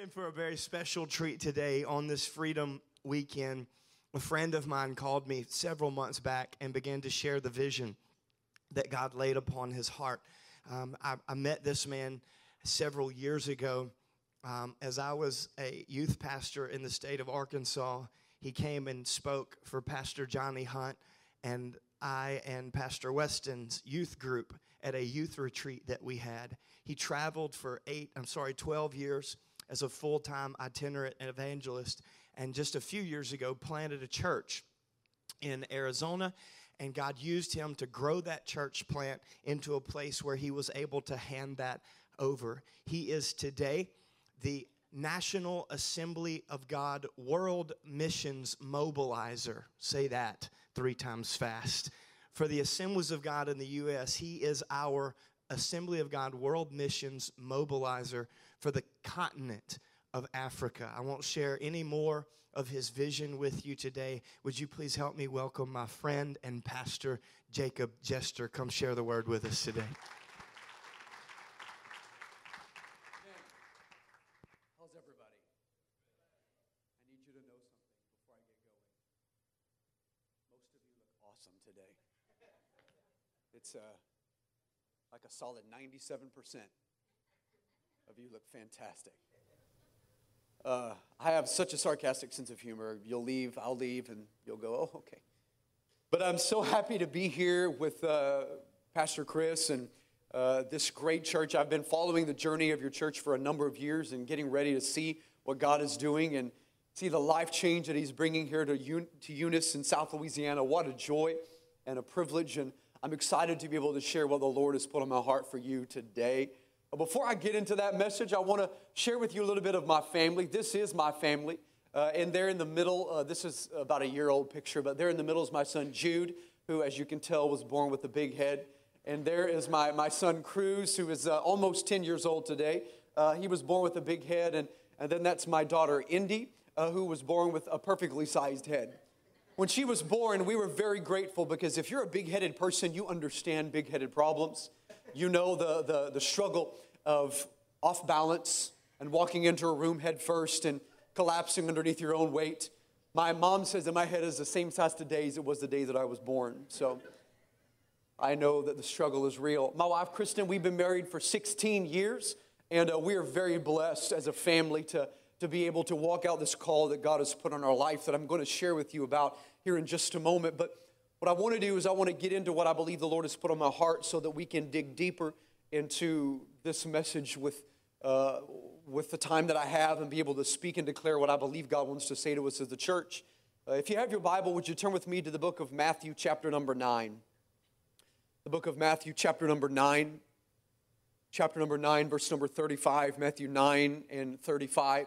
in for a very special treat today on this Freedom Weekend. A friend of mine called me several months back and began to share the vision that God laid upon his heart. Um, I, I, met this man several years ago um, as I was a youth pastor in the state of Arkansas. He came and spoke for Pastor Johnny Hunt and I and Pastor Weston's youth group at a youth retreat that we had. He traveled for eight, I'm sorry, 12 years as a full time itinerant evangelist, and just a few years ago planted a church in Arizona. And God used him to grow that church plant into a place where he was able to hand that over. He is today the National Assembly of God World Missions Mobilizer. Say that three times fast. For the Assemblies of God in the U.S., he is our Assembly of God World Missions Mobilizer for the continent of Africa. I won't share any more of his vision with you today. Would you please help me welcome my friend and pastor, Jacob Jester? Come share the word with us today. How's everybody? I need you to know something before I get going. Most of you look awesome today. It's uh, like a solid 97% of you look fantastic. Uh, I have such a sarcastic sense of humor. You'll leave, I'll leave, and you'll go, oh, okay. But I'm so happy to be here with uh, Pastor Chris and uh, this great church. I've been following the journey of your church for a number of years and getting ready to see what God is doing and see the life change that He's bringing here to, Un- to Eunice in South Louisiana. What a joy and a privilege. And I'm excited to be able to share what the Lord has put on my heart for you today. Before I get into that message, I want to share with you a little bit of my family. This is my family. Uh, and there in the middle, uh, this is about a year old picture, but there in the middle is my son Jude, who, as you can tell, was born with a big head. And there is my, my son Cruz, who is uh, almost 10 years old today. Uh, he was born with a big head. And, and then that's my daughter Indy, uh, who was born with a perfectly sized head. When she was born, we were very grateful because if you're a big headed person, you understand big headed problems. You know the, the, the struggle of off balance and walking into a room head first and collapsing underneath your own weight. My mom says that my head is the same size today as it was the day that I was born. So I know that the struggle is real. My wife, Kristen, we've been married for 16 years, and uh, we are very blessed as a family to, to be able to walk out this call that God has put on our life that I'm going to share with you about here in just a moment. But what I want to do is I want to get into what I believe the Lord has put on my heart so that we can dig deeper into this message with, uh, with the time that I have and be able to speak and declare what I believe God wants to say to us as the church. Uh, if you have your Bible, would you turn with me to the book of Matthew, chapter number 9? The book of Matthew, chapter number 9. Chapter number 9, verse number 35, Matthew 9 and 35.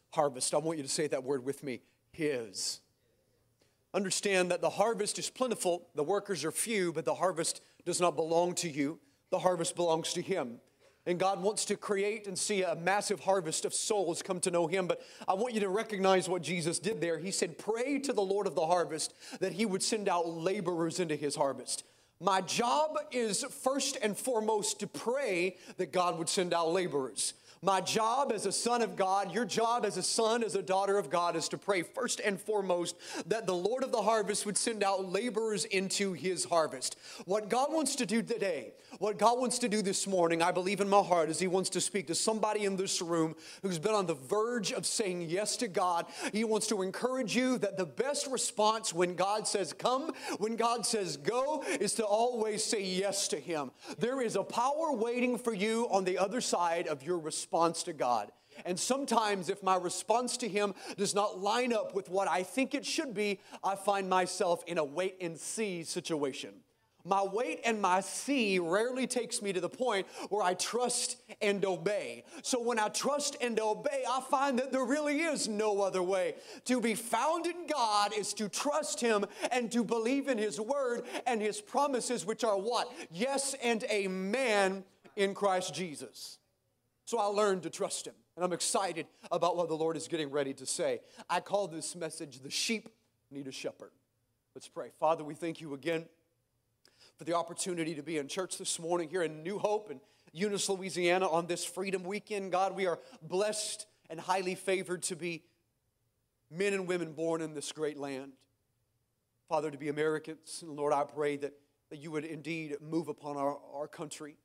harvest. I want you to say that word with me His. Understand that the harvest is plentiful, the workers are few, but the harvest does not belong to you. The harvest belongs to Him. And God wants to create and see a massive harvest of souls come to know Him. But I want you to recognize what Jesus did there. He said, Pray to the Lord of the harvest that He would send out laborers into His harvest. My job is first and foremost to pray that God would send out laborers. My job as a son of God, your job as a son, as a daughter of God, is to pray first and foremost that the Lord of the harvest would send out laborers into his harvest. What God wants to do today, what God wants to do this morning, I believe in my heart, is he wants to speak to somebody in this room who's been on the verge of saying yes to God. He wants to encourage you that the best response when God says come, when God says go, is to always say yes to him. There is a power waiting for you on the other side of your response response to God. And sometimes, if my response to Him does not line up with what I think it should be, I find myself in a wait and see situation. My wait and my see rarely takes me to the point where I trust and obey. So when I trust and obey, I find that there really is no other way. To be found in God is to trust Him and to believe in His word and His promises, which are what? Yes and amen in Christ Jesus. So I learned to trust Him. And I'm excited about what the Lord is getting ready to say. I call this message The Sheep Need a Shepherd. Let's pray. Father, we thank you again for the opportunity to be in church this morning here in New Hope and Eunice, Louisiana on this Freedom Weekend. God, we are blessed and highly favored to be men and women born in this great land. Father, to be Americans. And Lord, I pray that, that you would indeed move upon our, our country.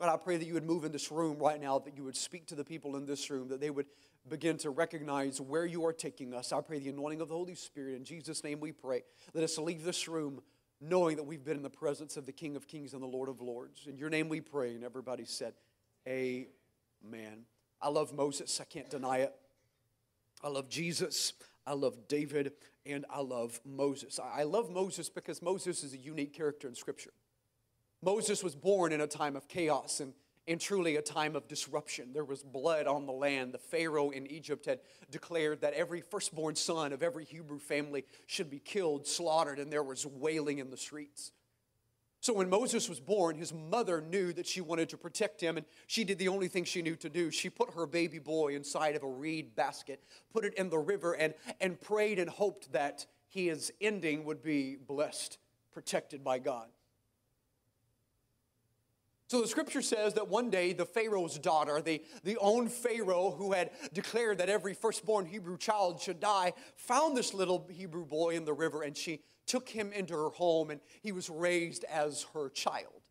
God, I pray that you would move in this room right now, that you would speak to the people in this room, that they would begin to recognize where you are taking us. I pray the anointing of the Holy Spirit. In Jesus' name we pray. Let us leave this room knowing that we've been in the presence of the King of Kings and the Lord of Lords. In your name we pray. And everybody said, Amen. I love Moses. I can't deny it. I love Jesus. I love David. And I love Moses. I love Moses because Moses is a unique character in Scripture. Moses was born in a time of chaos and in truly a time of disruption. There was blood on the land. The Pharaoh in Egypt had declared that every firstborn son of every Hebrew family should be killed, slaughtered, and there was wailing in the streets. So when Moses was born, his mother knew that she wanted to protect him, and she did the only thing she knew to do. She put her baby boy inside of a reed basket, put it in the river, and, and prayed and hoped that his ending would be blessed, protected by God. So the scripture says that one day the Pharaoh's daughter, the, the own Pharaoh who had declared that every firstborn Hebrew child should die, found this little Hebrew boy in the river and she took him into her home and he was raised as her child.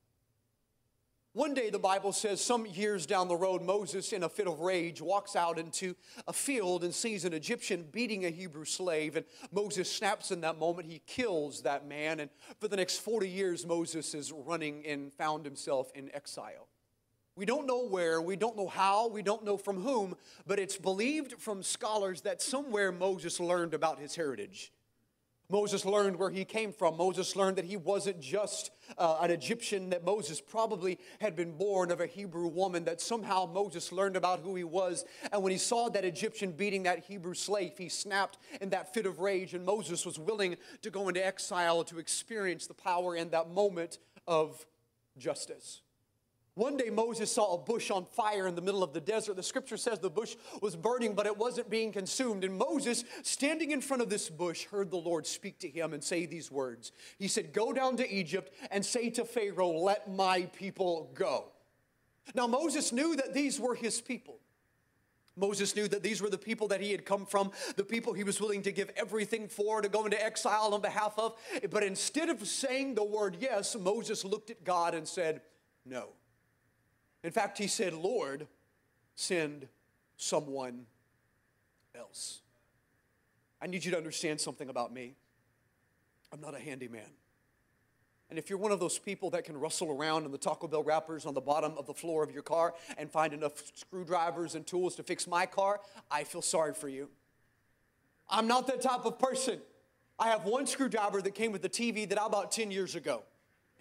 One day, the Bible says, some years down the road, Moses, in a fit of rage, walks out into a field and sees an Egyptian beating a Hebrew slave. And Moses snaps in that moment. He kills that man. And for the next 40 years, Moses is running and found himself in exile. We don't know where, we don't know how, we don't know from whom, but it's believed from scholars that somewhere Moses learned about his heritage. Moses learned where he came from. Moses learned that he wasn't just uh, an Egyptian, that Moses probably had been born of a Hebrew woman, that somehow Moses learned about who he was. And when he saw that Egyptian beating that Hebrew slave, he snapped in that fit of rage, and Moses was willing to go into exile to experience the power in that moment of justice. One day Moses saw a bush on fire in the middle of the desert. The scripture says the bush was burning, but it wasn't being consumed. And Moses, standing in front of this bush, heard the Lord speak to him and say these words. He said, Go down to Egypt and say to Pharaoh, Let my people go. Now, Moses knew that these were his people. Moses knew that these were the people that he had come from, the people he was willing to give everything for, to go into exile on behalf of. But instead of saying the word yes, Moses looked at God and said, No. In fact, he said, Lord, send someone else. I need you to understand something about me. I'm not a handyman. And if you're one of those people that can rustle around in the Taco Bell wrappers on the bottom of the floor of your car and find enough screwdrivers and tools to fix my car, I feel sorry for you. I'm not that type of person. I have one screwdriver that came with the TV that I bought 10 years ago.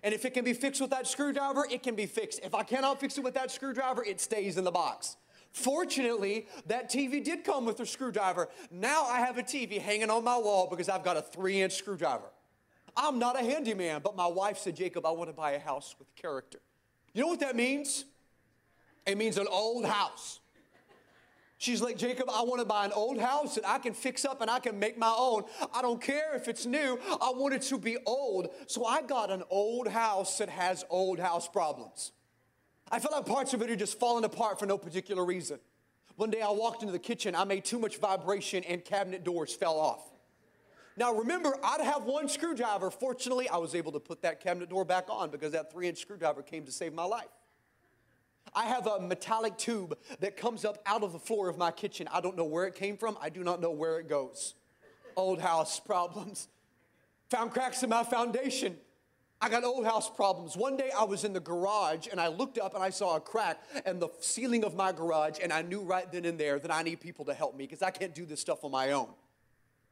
And if it can be fixed with that screwdriver, it can be fixed. If I cannot fix it with that screwdriver, it stays in the box. Fortunately, that TV did come with a screwdriver. Now I have a TV hanging on my wall because I've got a three inch screwdriver. I'm not a handyman, but my wife said, Jacob, I want to buy a house with character. You know what that means? It means an old house. She's like, Jacob, I want to buy an old house that I can fix up and I can make my own. I don't care if it's new, I want it to be old. So I got an old house that has old house problems. I feel like parts of it are just falling apart for no particular reason. One day I walked into the kitchen, I made too much vibration, and cabinet doors fell off. Now remember, I'd have one screwdriver. Fortunately, I was able to put that cabinet door back on because that three inch screwdriver came to save my life. I have a metallic tube that comes up out of the floor of my kitchen. I don't know where it came from. I do not know where it goes. Old house problems. Found cracks in my foundation. I got old house problems. One day I was in the garage and I looked up and I saw a crack in the ceiling of my garage, and I knew right then and there that I need people to help me because I can't do this stuff on my own.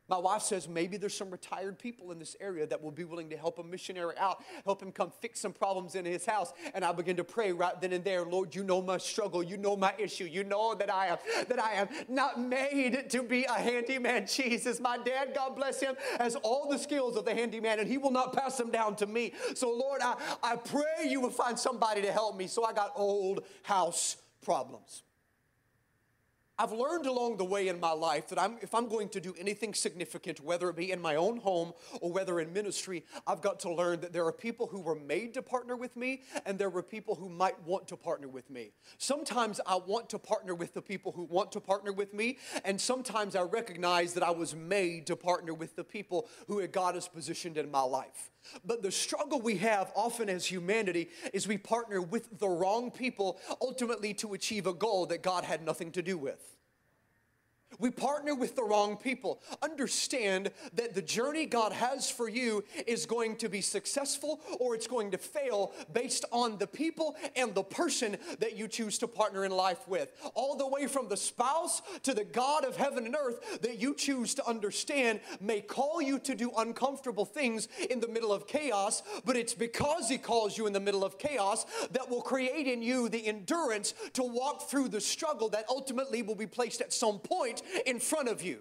My wife says maybe there's some retired people in this area that will be willing to help a missionary out, help him come fix some problems in his house. And I begin to pray right then and there, Lord, you know my struggle, you know my issue, you know that I am that I am not made to be a handyman. Jesus, my dad, God bless him, has all the skills of the handyman, and he will not pass them down to me. So, Lord, I, I pray you will find somebody to help me. So I got old house problems. I've learned along the way in my life that I'm, if I'm going to do anything significant, whether it be in my own home or whether in ministry, I've got to learn that there are people who were made to partner with me and there were people who might want to partner with me. Sometimes I want to partner with the people who want to partner with me, and sometimes I recognize that I was made to partner with the people who God has positioned in my life. But the struggle we have often as humanity is we partner with the wrong people ultimately to achieve a goal that God had nothing to do with. We partner with the wrong people. Understand that the journey God has for you is going to be successful or it's going to fail based on the people and the person that you choose to partner in life with. All the way from the spouse to the God of heaven and earth that you choose to understand may call you to do uncomfortable things in the middle of chaos, but it's because He calls you in the middle of chaos that will create in you the endurance to walk through the struggle that ultimately will be placed at some point in front of you.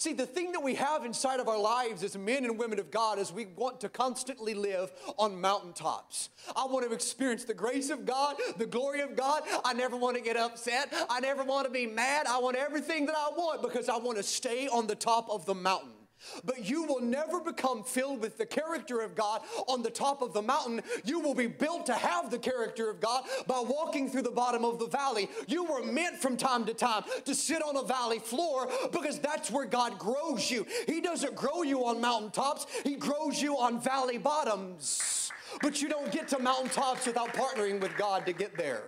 See, the thing that we have inside of our lives as men and women of God is we want to constantly live on mountaintops. I want to experience the grace of God, the glory of God. I never want to get upset. I never want to be mad. I want everything that I want because I want to stay on the top of the mountain. But you will never become filled with the character of God on the top of the mountain. You will be built to have the character of God by walking through the bottom of the valley. You were meant from time to time to sit on a valley floor because that's where God grows you. He doesn't grow you on mountaintops, He grows you on valley bottoms. But you don't get to mountaintops without partnering with God to get there.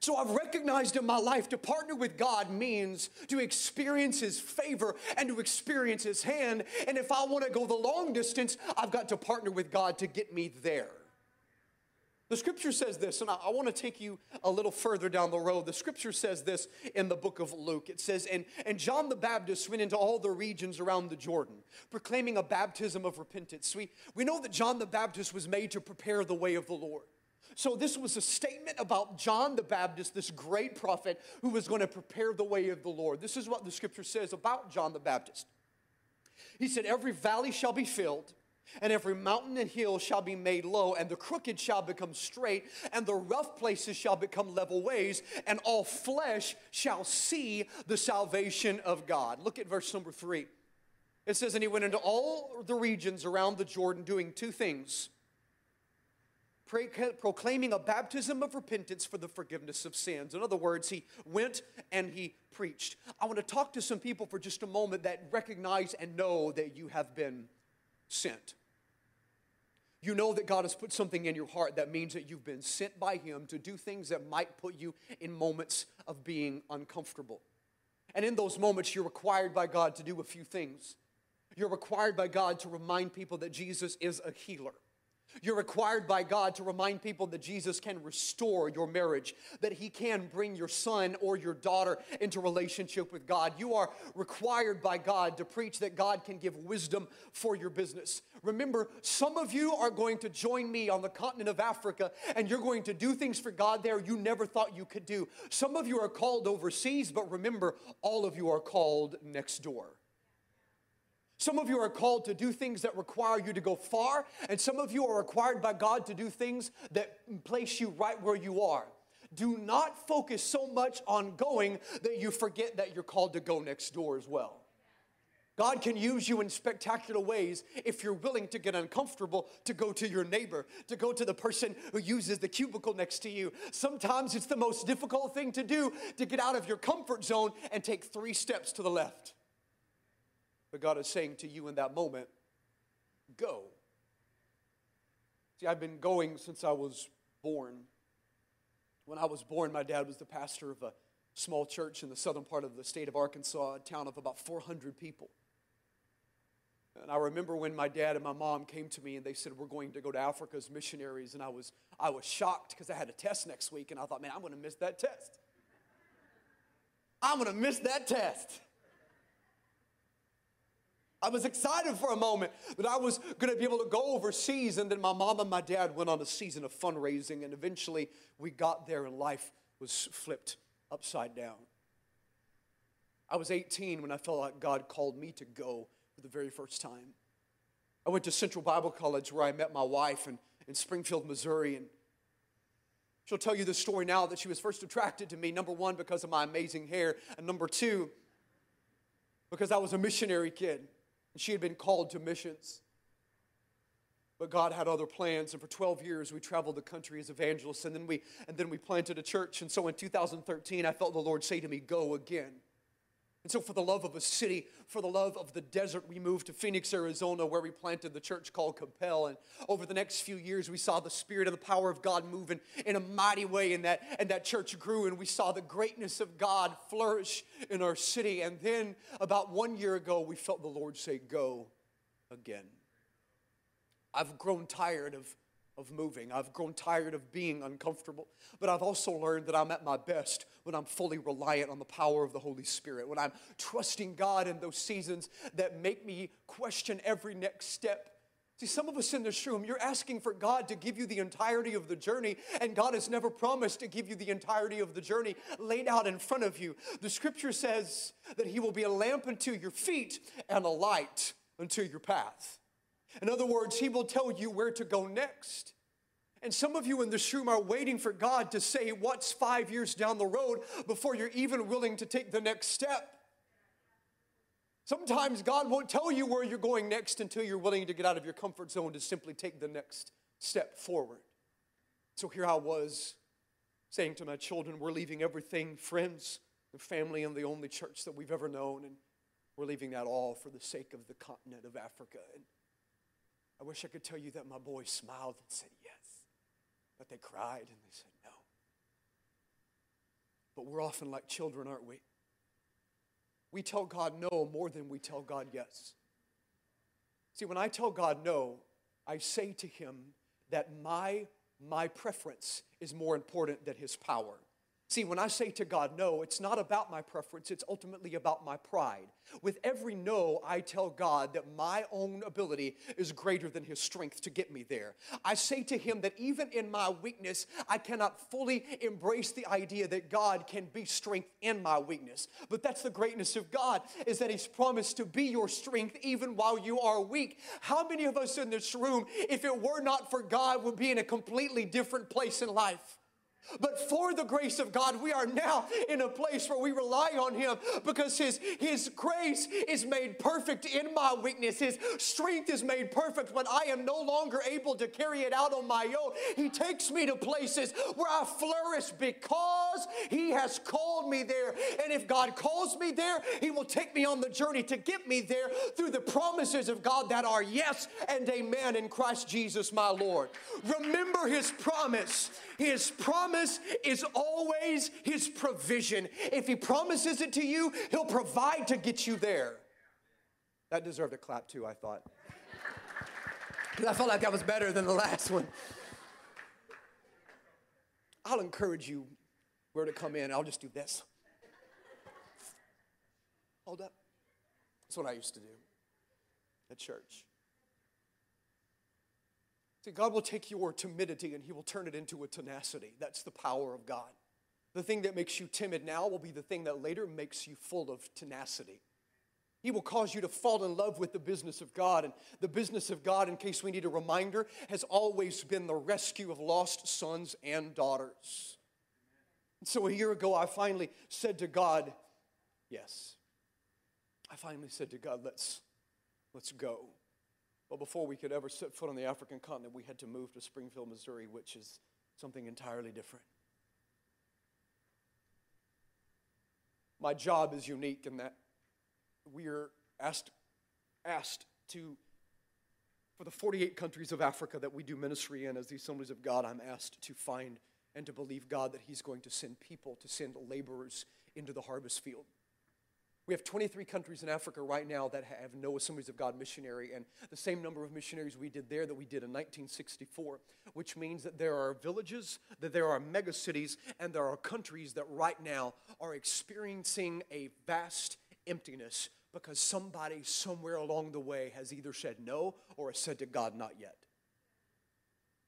So I've recognized in my life to partner with God means to experience His favor and to experience His hand. And if I want to go the long distance, I've got to partner with God to get me there. The scripture says this, and I, I want to take you a little further down the road. The scripture says this in the book of Luke. It says, and, and John the Baptist went into all the regions around the Jordan, proclaiming a baptism of repentance. We, we know that John the Baptist was made to prepare the way of the Lord. So, this was a statement about John the Baptist, this great prophet who was going to prepare the way of the Lord. This is what the scripture says about John the Baptist. He said, Every valley shall be filled, and every mountain and hill shall be made low, and the crooked shall become straight, and the rough places shall become level ways, and all flesh shall see the salvation of God. Look at verse number three. It says, And he went into all the regions around the Jordan doing two things proclaiming a baptism of repentance for the forgiveness of sins. In other words, he went and he preached. I want to talk to some people for just a moment that recognize and know that you have been sent. You know that God has put something in your heart that means that you've been sent by Him to do things that might put you in moments of being uncomfortable. And in those moments, you're required by God to do a few things. You're required by God to remind people that Jesus is a healer. You're required by God to remind people that Jesus can restore your marriage, that He can bring your son or your daughter into relationship with God. You are required by God to preach that God can give wisdom for your business. Remember, some of you are going to join me on the continent of Africa and you're going to do things for God there you never thought you could do. Some of you are called overseas, but remember, all of you are called next door. Some of you are called to do things that require you to go far, and some of you are required by God to do things that place you right where you are. Do not focus so much on going that you forget that you're called to go next door as well. God can use you in spectacular ways if you're willing to get uncomfortable to go to your neighbor, to go to the person who uses the cubicle next to you. Sometimes it's the most difficult thing to do to get out of your comfort zone and take three steps to the left. But God is saying to you in that moment, go. See, I've been going since I was born. When I was born, my dad was the pastor of a small church in the southern part of the state of Arkansas, a town of about 400 people. And I remember when my dad and my mom came to me and they said, We're going to go to Africa as missionaries. And I was, I was shocked because I had a test next week. And I thought, Man, I'm going to miss that test. I'm going to miss that test. I was excited for a moment that I was going to be able to go overseas. And then my mom and my dad went on a season of fundraising. And eventually we got there and life was flipped upside down. I was 18 when I felt like God called me to go for the very first time. I went to Central Bible College where I met my wife in, in Springfield, Missouri. And she'll tell you the story now that she was first attracted to me, number one, because of my amazing hair, and number two, because I was a missionary kid. And she had been called to missions. But God had other plans, and for 12 years we traveled the country as evangelists, and then we and then we planted a church. And so in 2013, I felt the Lord say to me, Go again. And so, for the love of a city, for the love of the desert, we moved to Phoenix, Arizona, where we planted the church called Compel. And over the next few years, we saw the Spirit and the power of God moving in a mighty way, and that, and that church grew, and we saw the greatness of God flourish in our city. And then, about one year ago, we felt the Lord say, Go again. I've grown tired of of moving. I've grown tired of being uncomfortable. But I've also learned that I'm at my best when I'm fully reliant on the power of the Holy Spirit, when I'm trusting God in those seasons that make me question every next step. See, some of us in this room, you're asking for God to give you the entirety of the journey, and God has never promised to give you the entirety of the journey laid out in front of you. The scripture says that He will be a lamp unto your feet and a light unto your path. In other words, He will tell you where to go next. And some of you in this room are waiting for God to say what's five years down the road before you're even willing to take the next step. Sometimes God won't tell you where you're going next until you're willing to get out of your comfort zone to simply take the next step forward. So here I was saying to my children, We're leaving everything, friends, the family, and the only church that we've ever known, and we're leaving that all for the sake of the continent of Africa. And I wish I could tell you that my boys smiled and said yes, but they cried and they said no. But we're often like children, aren't we? We tell God no more than we tell God yes. See, when I tell God no, I say to him that my, my preference is more important than his power. See, when I say to God no, it's not about my preference, it's ultimately about my pride. With every no, I tell God that my own ability is greater than His strength to get me there. I say to Him that even in my weakness, I cannot fully embrace the idea that God can be strength in my weakness. But that's the greatness of God, is that He's promised to be your strength even while you are weak. How many of us in this room, if it were not for God, would be in a completely different place in life? But for the grace of God, we are now in a place where we rely on Him because His, His grace is made perfect in my weakness. His strength is made perfect when I am no longer able to carry it out on my own. He takes me to places where I flourish because He has called me there. And if God calls me there, He will take me on the journey to get me there through the promises of God that are yes and amen in Christ Jesus, my Lord. Remember His promise. His promise is always His provision. If He promises it to you, He'll provide to get you there. That deserved a clap too, I thought. Because I felt like that was better than the last one. I'll encourage you where to come in. I'll just do this. Hold up. That's what I used to do at church. See, God will take your timidity and He will turn it into a tenacity. That's the power of God. The thing that makes you timid now will be the thing that later makes you full of tenacity. He will cause you to fall in love with the business of God. And the business of God, in case we need a reminder, has always been the rescue of lost sons and daughters. And so a year ago, I finally said to God, Yes. I finally said to God, Let's, let's go. Well, before we could ever set foot on the African continent, we had to move to Springfield, Missouri, which is something entirely different. My job is unique in that we are asked, asked to, for the 48 countries of Africa that we do ministry in as the Assemblies of God, I'm asked to find and to believe God that He's going to send people, to send laborers into the harvest field. We have 23 countries in Africa right now that have no Assemblies of God missionary, and the same number of missionaries we did there that we did in 1964, which means that there are villages, that there are megacities, and there are countries that right now are experiencing a vast emptiness because somebody somewhere along the way has either said no or has said to God, not yet.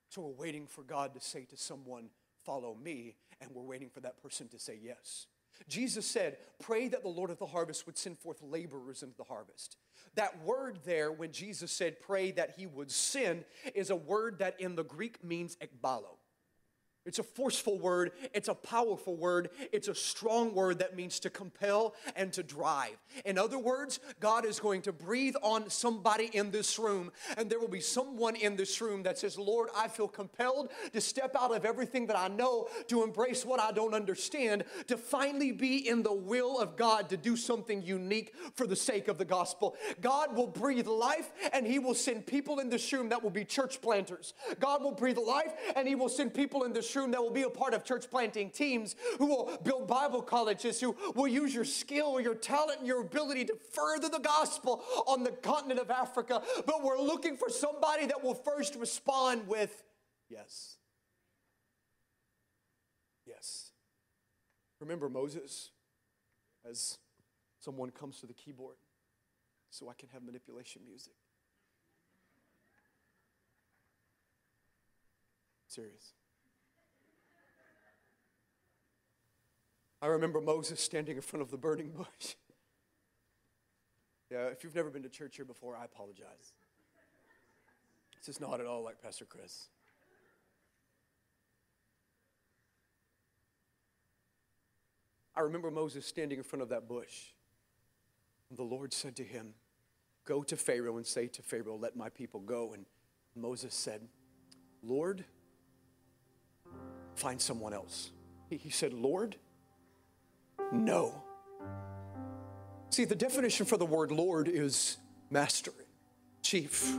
So we're waiting for God to say to someone, follow me, and we're waiting for that person to say yes. Jesus said, Pray that the Lord of the harvest would send forth laborers into the harvest. That word there, when Jesus said, Pray that he would send, is a word that in the Greek means ekbalo. It's a forceful word. It's a powerful word. It's a strong word that means to compel and to drive. In other words, God is going to breathe on somebody in this room, and there will be someone in this room that says, Lord, I feel compelled to step out of everything that I know, to embrace what I don't understand, to finally be in the will of God to do something unique for the sake of the gospel. God will breathe life, and He will send people in this room that will be church planters. God will breathe life, and He will send people in this room that will be a part of church planting teams, who will build Bible colleges, who will use your skill, your talent, and your ability to further the gospel on the continent of Africa. But we're looking for somebody that will first respond with yes. Yes. Remember Moses as someone comes to the keyboard so I can have manipulation music. Serious. I remember Moses standing in front of the burning bush. Yeah, if you've never been to church here before, I apologize. This is not at all like Pastor Chris. I remember Moses standing in front of that bush. And the Lord said to him, Go to Pharaoh and say to Pharaoh, Let my people go. And Moses said, Lord, find someone else. He said, Lord, no. See, the definition for the word Lord is master, chief,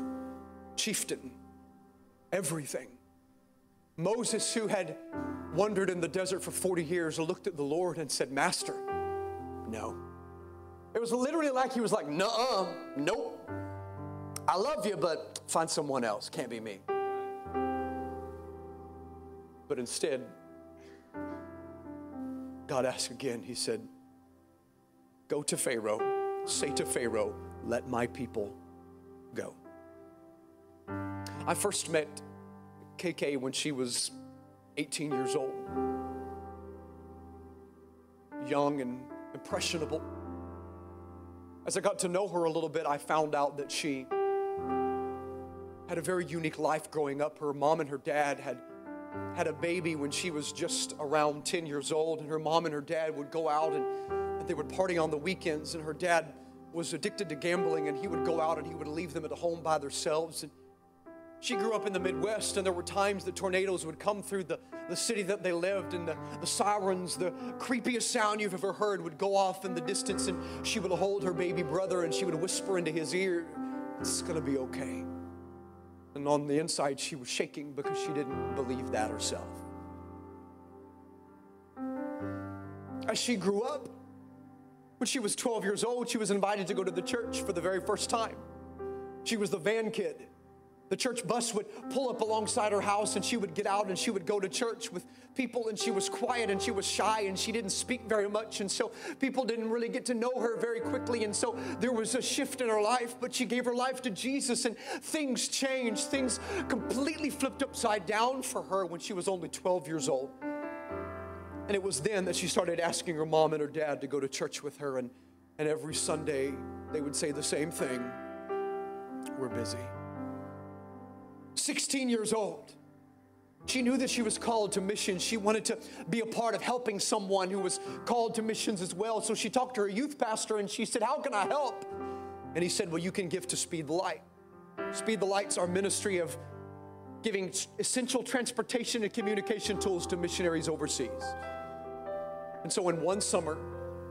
chieftain, everything. Moses, who had wandered in the desert for 40 years, looked at the Lord and said, Master, no. It was literally like he was like, Nuh uh, nope. I love you, but find someone else. Can't be me. But instead, God asked again, He said, Go to Pharaoh, say to Pharaoh, let my people go. I first met KK when she was 18 years old, young and impressionable. As I got to know her a little bit, I found out that she had a very unique life growing up. Her mom and her dad had had a baby when she was just around 10 years old, and her mom and her dad would go out and, and they would party on the weekends, and her dad was addicted to gambling, and he would go out and he would leave them at home by themselves. And she grew up in the Midwest, and there were times that tornadoes would come through the, the city that they lived, and the, the sirens, the creepiest sound you've ever heard, would go off in the distance, and she would hold her baby brother and she would whisper into his ear, It's gonna be okay. And on the inside, she was shaking because she didn't believe that herself. As she grew up, when she was 12 years old, she was invited to go to the church for the very first time. She was the van kid. The church bus would pull up alongside her house and she would get out and she would go to church with people and she was quiet and she was shy and she didn't speak very much. And so people didn't really get to know her very quickly. And so there was a shift in her life but she gave her life to Jesus and things changed. Things completely flipped upside down for her when she was only 12 years old. And it was then that she started asking her mom and her dad to go to church with her. And and every Sunday they would say the same thing. We're busy 16 years old. She knew that she was called to missions. She wanted to be a part of helping someone who was called to missions as well. So she talked to her youth pastor and she said, How can I help? And he said, Well, you can give to Speed the Light. Speed the Light's our ministry of giving essential transportation and communication tools to missionaries overseas. And so in one summer,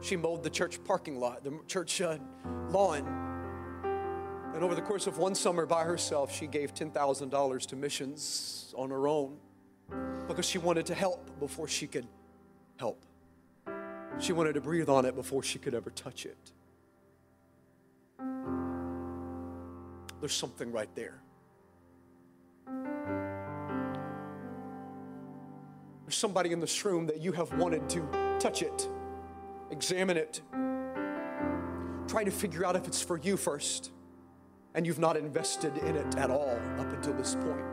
she mowed the church parking lot, the church uh, lawn and over the course of one summer by herself, she gave $10,000 to missions on her own because she wanted to help before she could help. She wanted to breathe on it before she could ever touch it. There's something right there. There's somebody in this room that you have wanted to touch it, examine it, try to figure out if it's for you first, and you've not invested in it at all up until this point.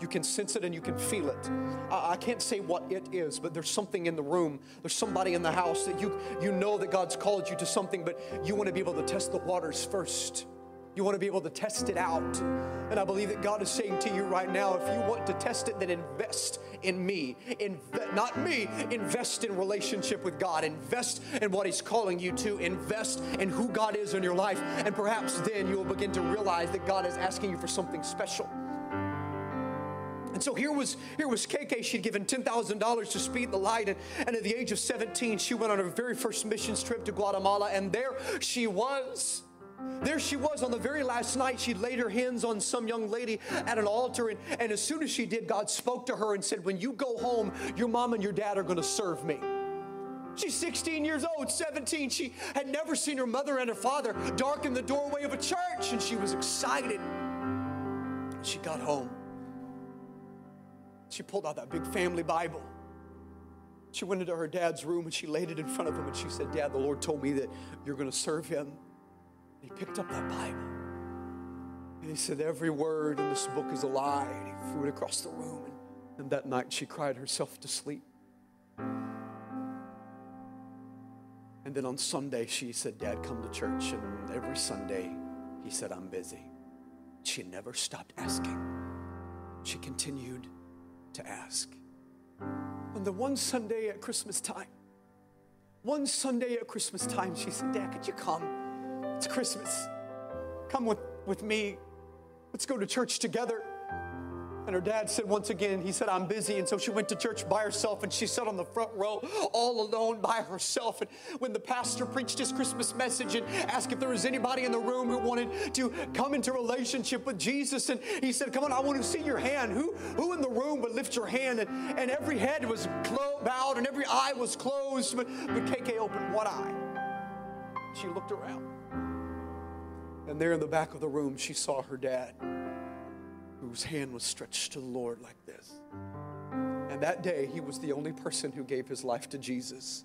You can sense it and you can feel it. I, I can't say what it is, but there's something in the room. There's somebody in the house that you you know that God's called you to something, but you want to be able to test the waters first. You want to be able to test it out. And I believe that God is saying to you right now if you want to test it, then invest in me. Inve- not me, invest in relationship with God. Invest in what He's calling you to. Invest in who God is in your life. And perhaps then you will begin to realize that God is asking you for something special. And so here was here was KK. She'd given ten thousand dollars to Speed the Light, and, and at the age of seventeen, she went on her very first missions trip to Guatemala, and there she was. There she was on the very last night. She laid her hands on some young lady at an altar, and, and as soon as she did, God spoke to her and said, When you go home, your mom and your dad are going to serve me. She's 16 years old, 17. She had never seen her mother and her father darken the doorway of a church, and she was excited. She got home. She pulled out that big family Bible. She went into her dad's room and she laid it in front of him and she said, Dad, the Lord told me that you're going to serve him. He picked up that Bible and he said, Every word in this book is a lie. And he threw it across the room. And, and that night she cried herself to sleep. And then on Sunday, she said, Dad, come to church. And every Sunday, he said, I'm busy. She never stopped asking. She continued to ask. On the one Sunday at Christmas time, one Sunday at Christmas time, she said, Dad, could you come? It's Christmas. Come with, with me. Let's go to church together. And her dad said once again, he said, I'm busy. And so she went to church by herself and she sat on the front row all alone by herself. And when the pastor preached his Christmas message and asked if there was anybody in the room who wanted to come into relationship with Jesus, and he said, Come on, I want to see your hand. Who, who in the room would lift your hand? And, and every head was bowed and every eye was closed. But, but KK opened one eye. She looked around. And there in the back of the room, she saw her dad whose hand was stretched to the Lord like this. And that day, he was the only person who gave his life to Jesus.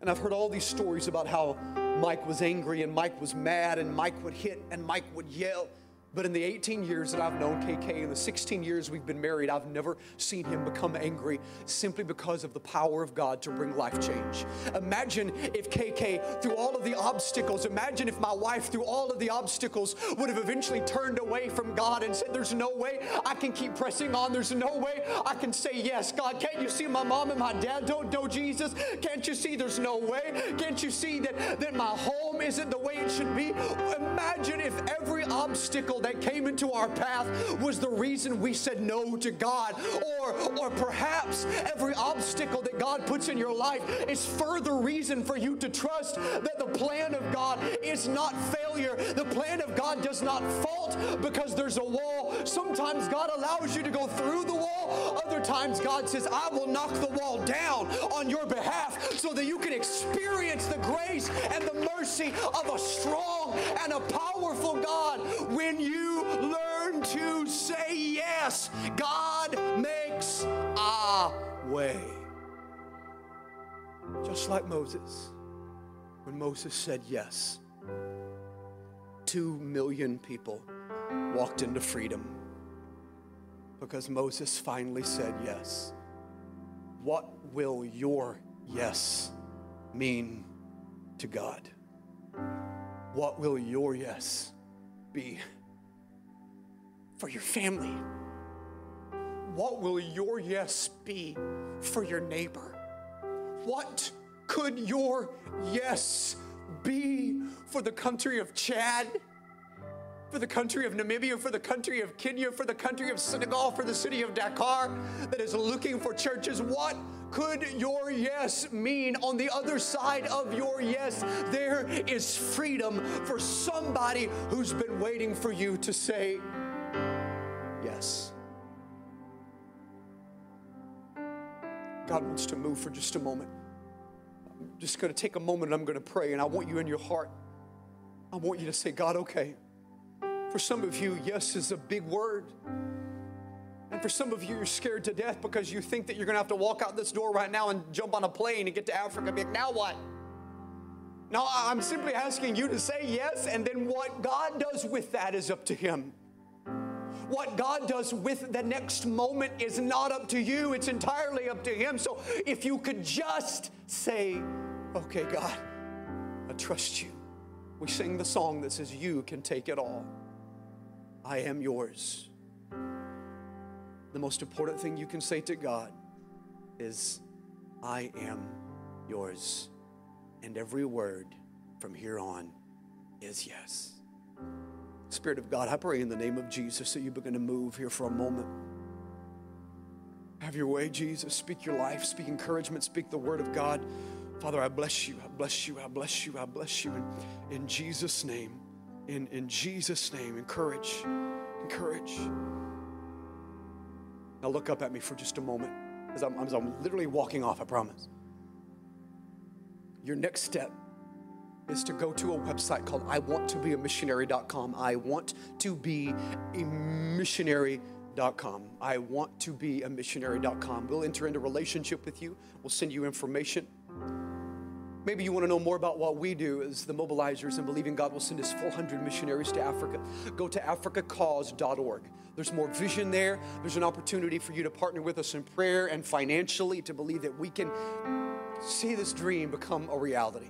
And I've heard all these stories about how Mike was angry and Mike was mad and Mike would hit and Mike would yell. But in the 18 years that I've known KK, in the 16 years we've been married, I've never seen him become angry simply because of the power of God to bring life change. Imagine if KK, through all of the obstacles, imagine if my wife, through all of the obstacles, would have eventually turned away from God and said, There's no way I can keep pressing on. There's no way I can say yes. God, can't you see my mom and my dad don't know Jesus? Can't you see there's no way? Can't you see that, that my home isn't the way it should be? Imagine if every obstacle that came into our path was the reason we said no to God. Or, or perhaps every obstacle that God puts in your life is further reason for you to trust that the plan of God is not failure. The plan of God does not fault because there's a wall. Sometimes God allows you to go through the wall. Other times God says, I will knock the wall down on your behalf so that you can experience the grace and the mercy of a strong and a powerful God when you learn to say yes. God makes a way. Just like Moses, when Moses said yes, two million people walked into freedom because Moses finally said yes. What will your yes mean to God? What will your yes be for your family? What will your yes be for your neighbor? What could your yes be for the country of Chad? For the country of Namibia, for the country of Kenya, for the country of Senegal, for the city of Dakar that is looking for churches. What could your yes mean? On the other side of your yes, there is freedom for somebody who's been waiting for you to say yes. God wants to move for just a moment. I'm just going to take a moment and I'm going to pray, and I want you in your heart. I want you to say, God, okay. For some of you, yes is a big word. And for some of you, you're scared to death because you think that you're going to have to walk out this door right now and jump on a plane and get to Africa and be like, now what? Now, I'm simply asking you to say yes, and then what God does with that is up to Him. What God does with the next moment is not up to you, it's entirely up to Him. So if you could just say, Okay, God, I trust you. We sing the song that says, You can take it all. I am yours. The most important thing you can say to God is, I am yours. And every word from here on is yes. Spirit of God, I pray in the name of Jesus that you begin to move here for a moment. Have your way, Jesus. Speak your life, speak encouragement, speak the word of God. Father, I bless you, I bless you, I bless you, I bless you. In, Jesus' name, in, in Jesus' name, encourage, encourage. Now look up at me for just a moment as I'm, as I'm literally walking off, I promise. Your next step is to go to a website called I want to be a missionary.com. I want to be a missionary.com. I want to be a missionary.com. We'll enter into relationship with you. We'll send you information. Maybe you want to know more about what we do as the mobilizers and believing God will send us 400 missionaries to Africa. Go to africacause.org. There's more vision there. There's an opportunity for you to partner with us in prayer and financially to believe that we can see this dream become a reality.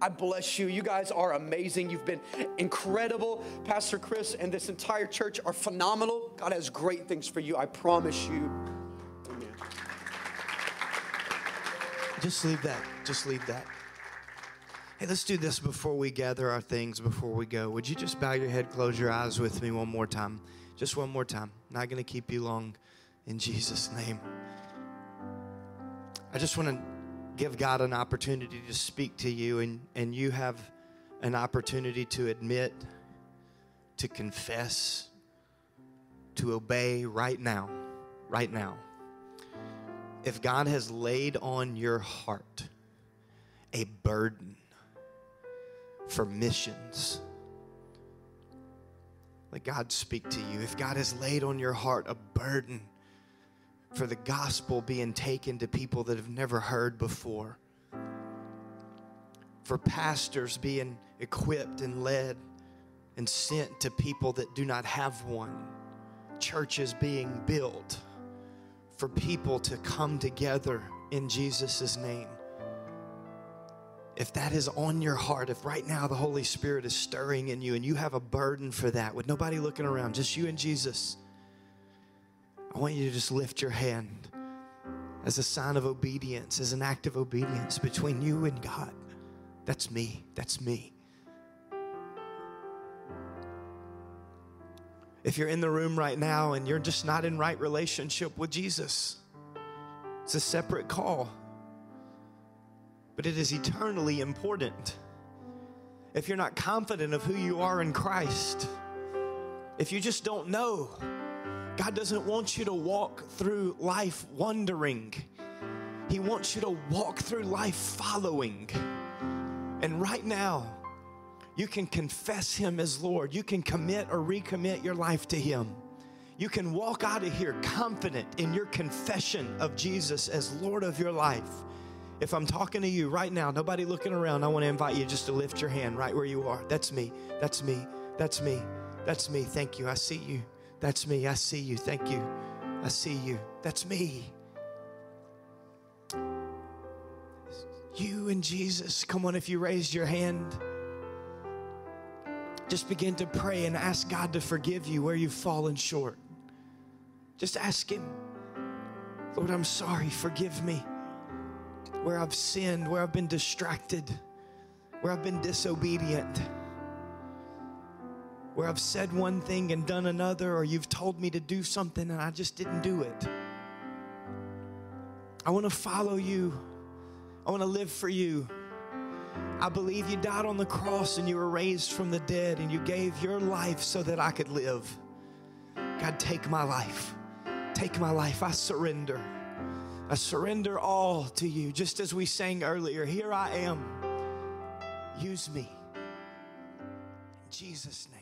I bless you. You guys are amazing. You've been incredible. Pastor Chris and this entire church are phenomenal. God has great things for you. I promise you. Amen. Just leave that. Just leave that. Hey, let's do this before we gather our things, before we go. Would you just bow your head, close your eyes with me one more time? Just one more time. Not going to keep you long in Jesus' name. I just want to give God an opportunity to speak to you, and, and you have an opportunity to admit, to confess, to obey right now. Right now. If God has laid on your heart a burden for missions, let God speak to you. If God has laid on your heart a burden, for the gospel being taken to people that have never heard before, for pastors being equipped and led and sent to people that do not have one, churches being built, for people to come together in Jesus' name. If that is on your heart, if right now the Holy Spirit is stirring in you and you have a burden for that, with nobody looking around, just you and Jesus I want you to just lift your hand as a sign of obedience, as an act of obedience between you and God. That's me. That's me. If you're in the room right now and you're just not in right relationship with Jesus, it's a separate call. But it is eternally important. If you're not confident of who you are in Christ, if you just don't know, God doesn't want you to walk through life wondering. He wants you to walk through life following. And right now, you can confess Him as Lord. You can commit or recommit your life to Him. You can walk out of here confident in your confession of Jesus as Lord of your life. If I'm talking to you right now, nobody looking around, I want to invite you just to lift your hand right where you are. That's me. That's me. That's me. That's me. Thank you. I see you. That's me. I see you. Thank you. I see you. That's me. You and Jesus. Come on, if you raised your hand, just begin to pray and ask God to forgive you where you've fallen short. Just ask Him, Lord, I'm sorry. Forgive me where I've sinned, where I've been distracted, where I've been disobedient where I've said one thing and done another, or you've told me to do something and I just didn't do it. I want to follow you. I want to live for you. I believe you died on the cross and you were raised from the dead and you gave your life so that I could live. God, take my life. Take my life. I surrender. I surrender all to you. Just as we sang earlier, here I am. Use me. In Jesus' name.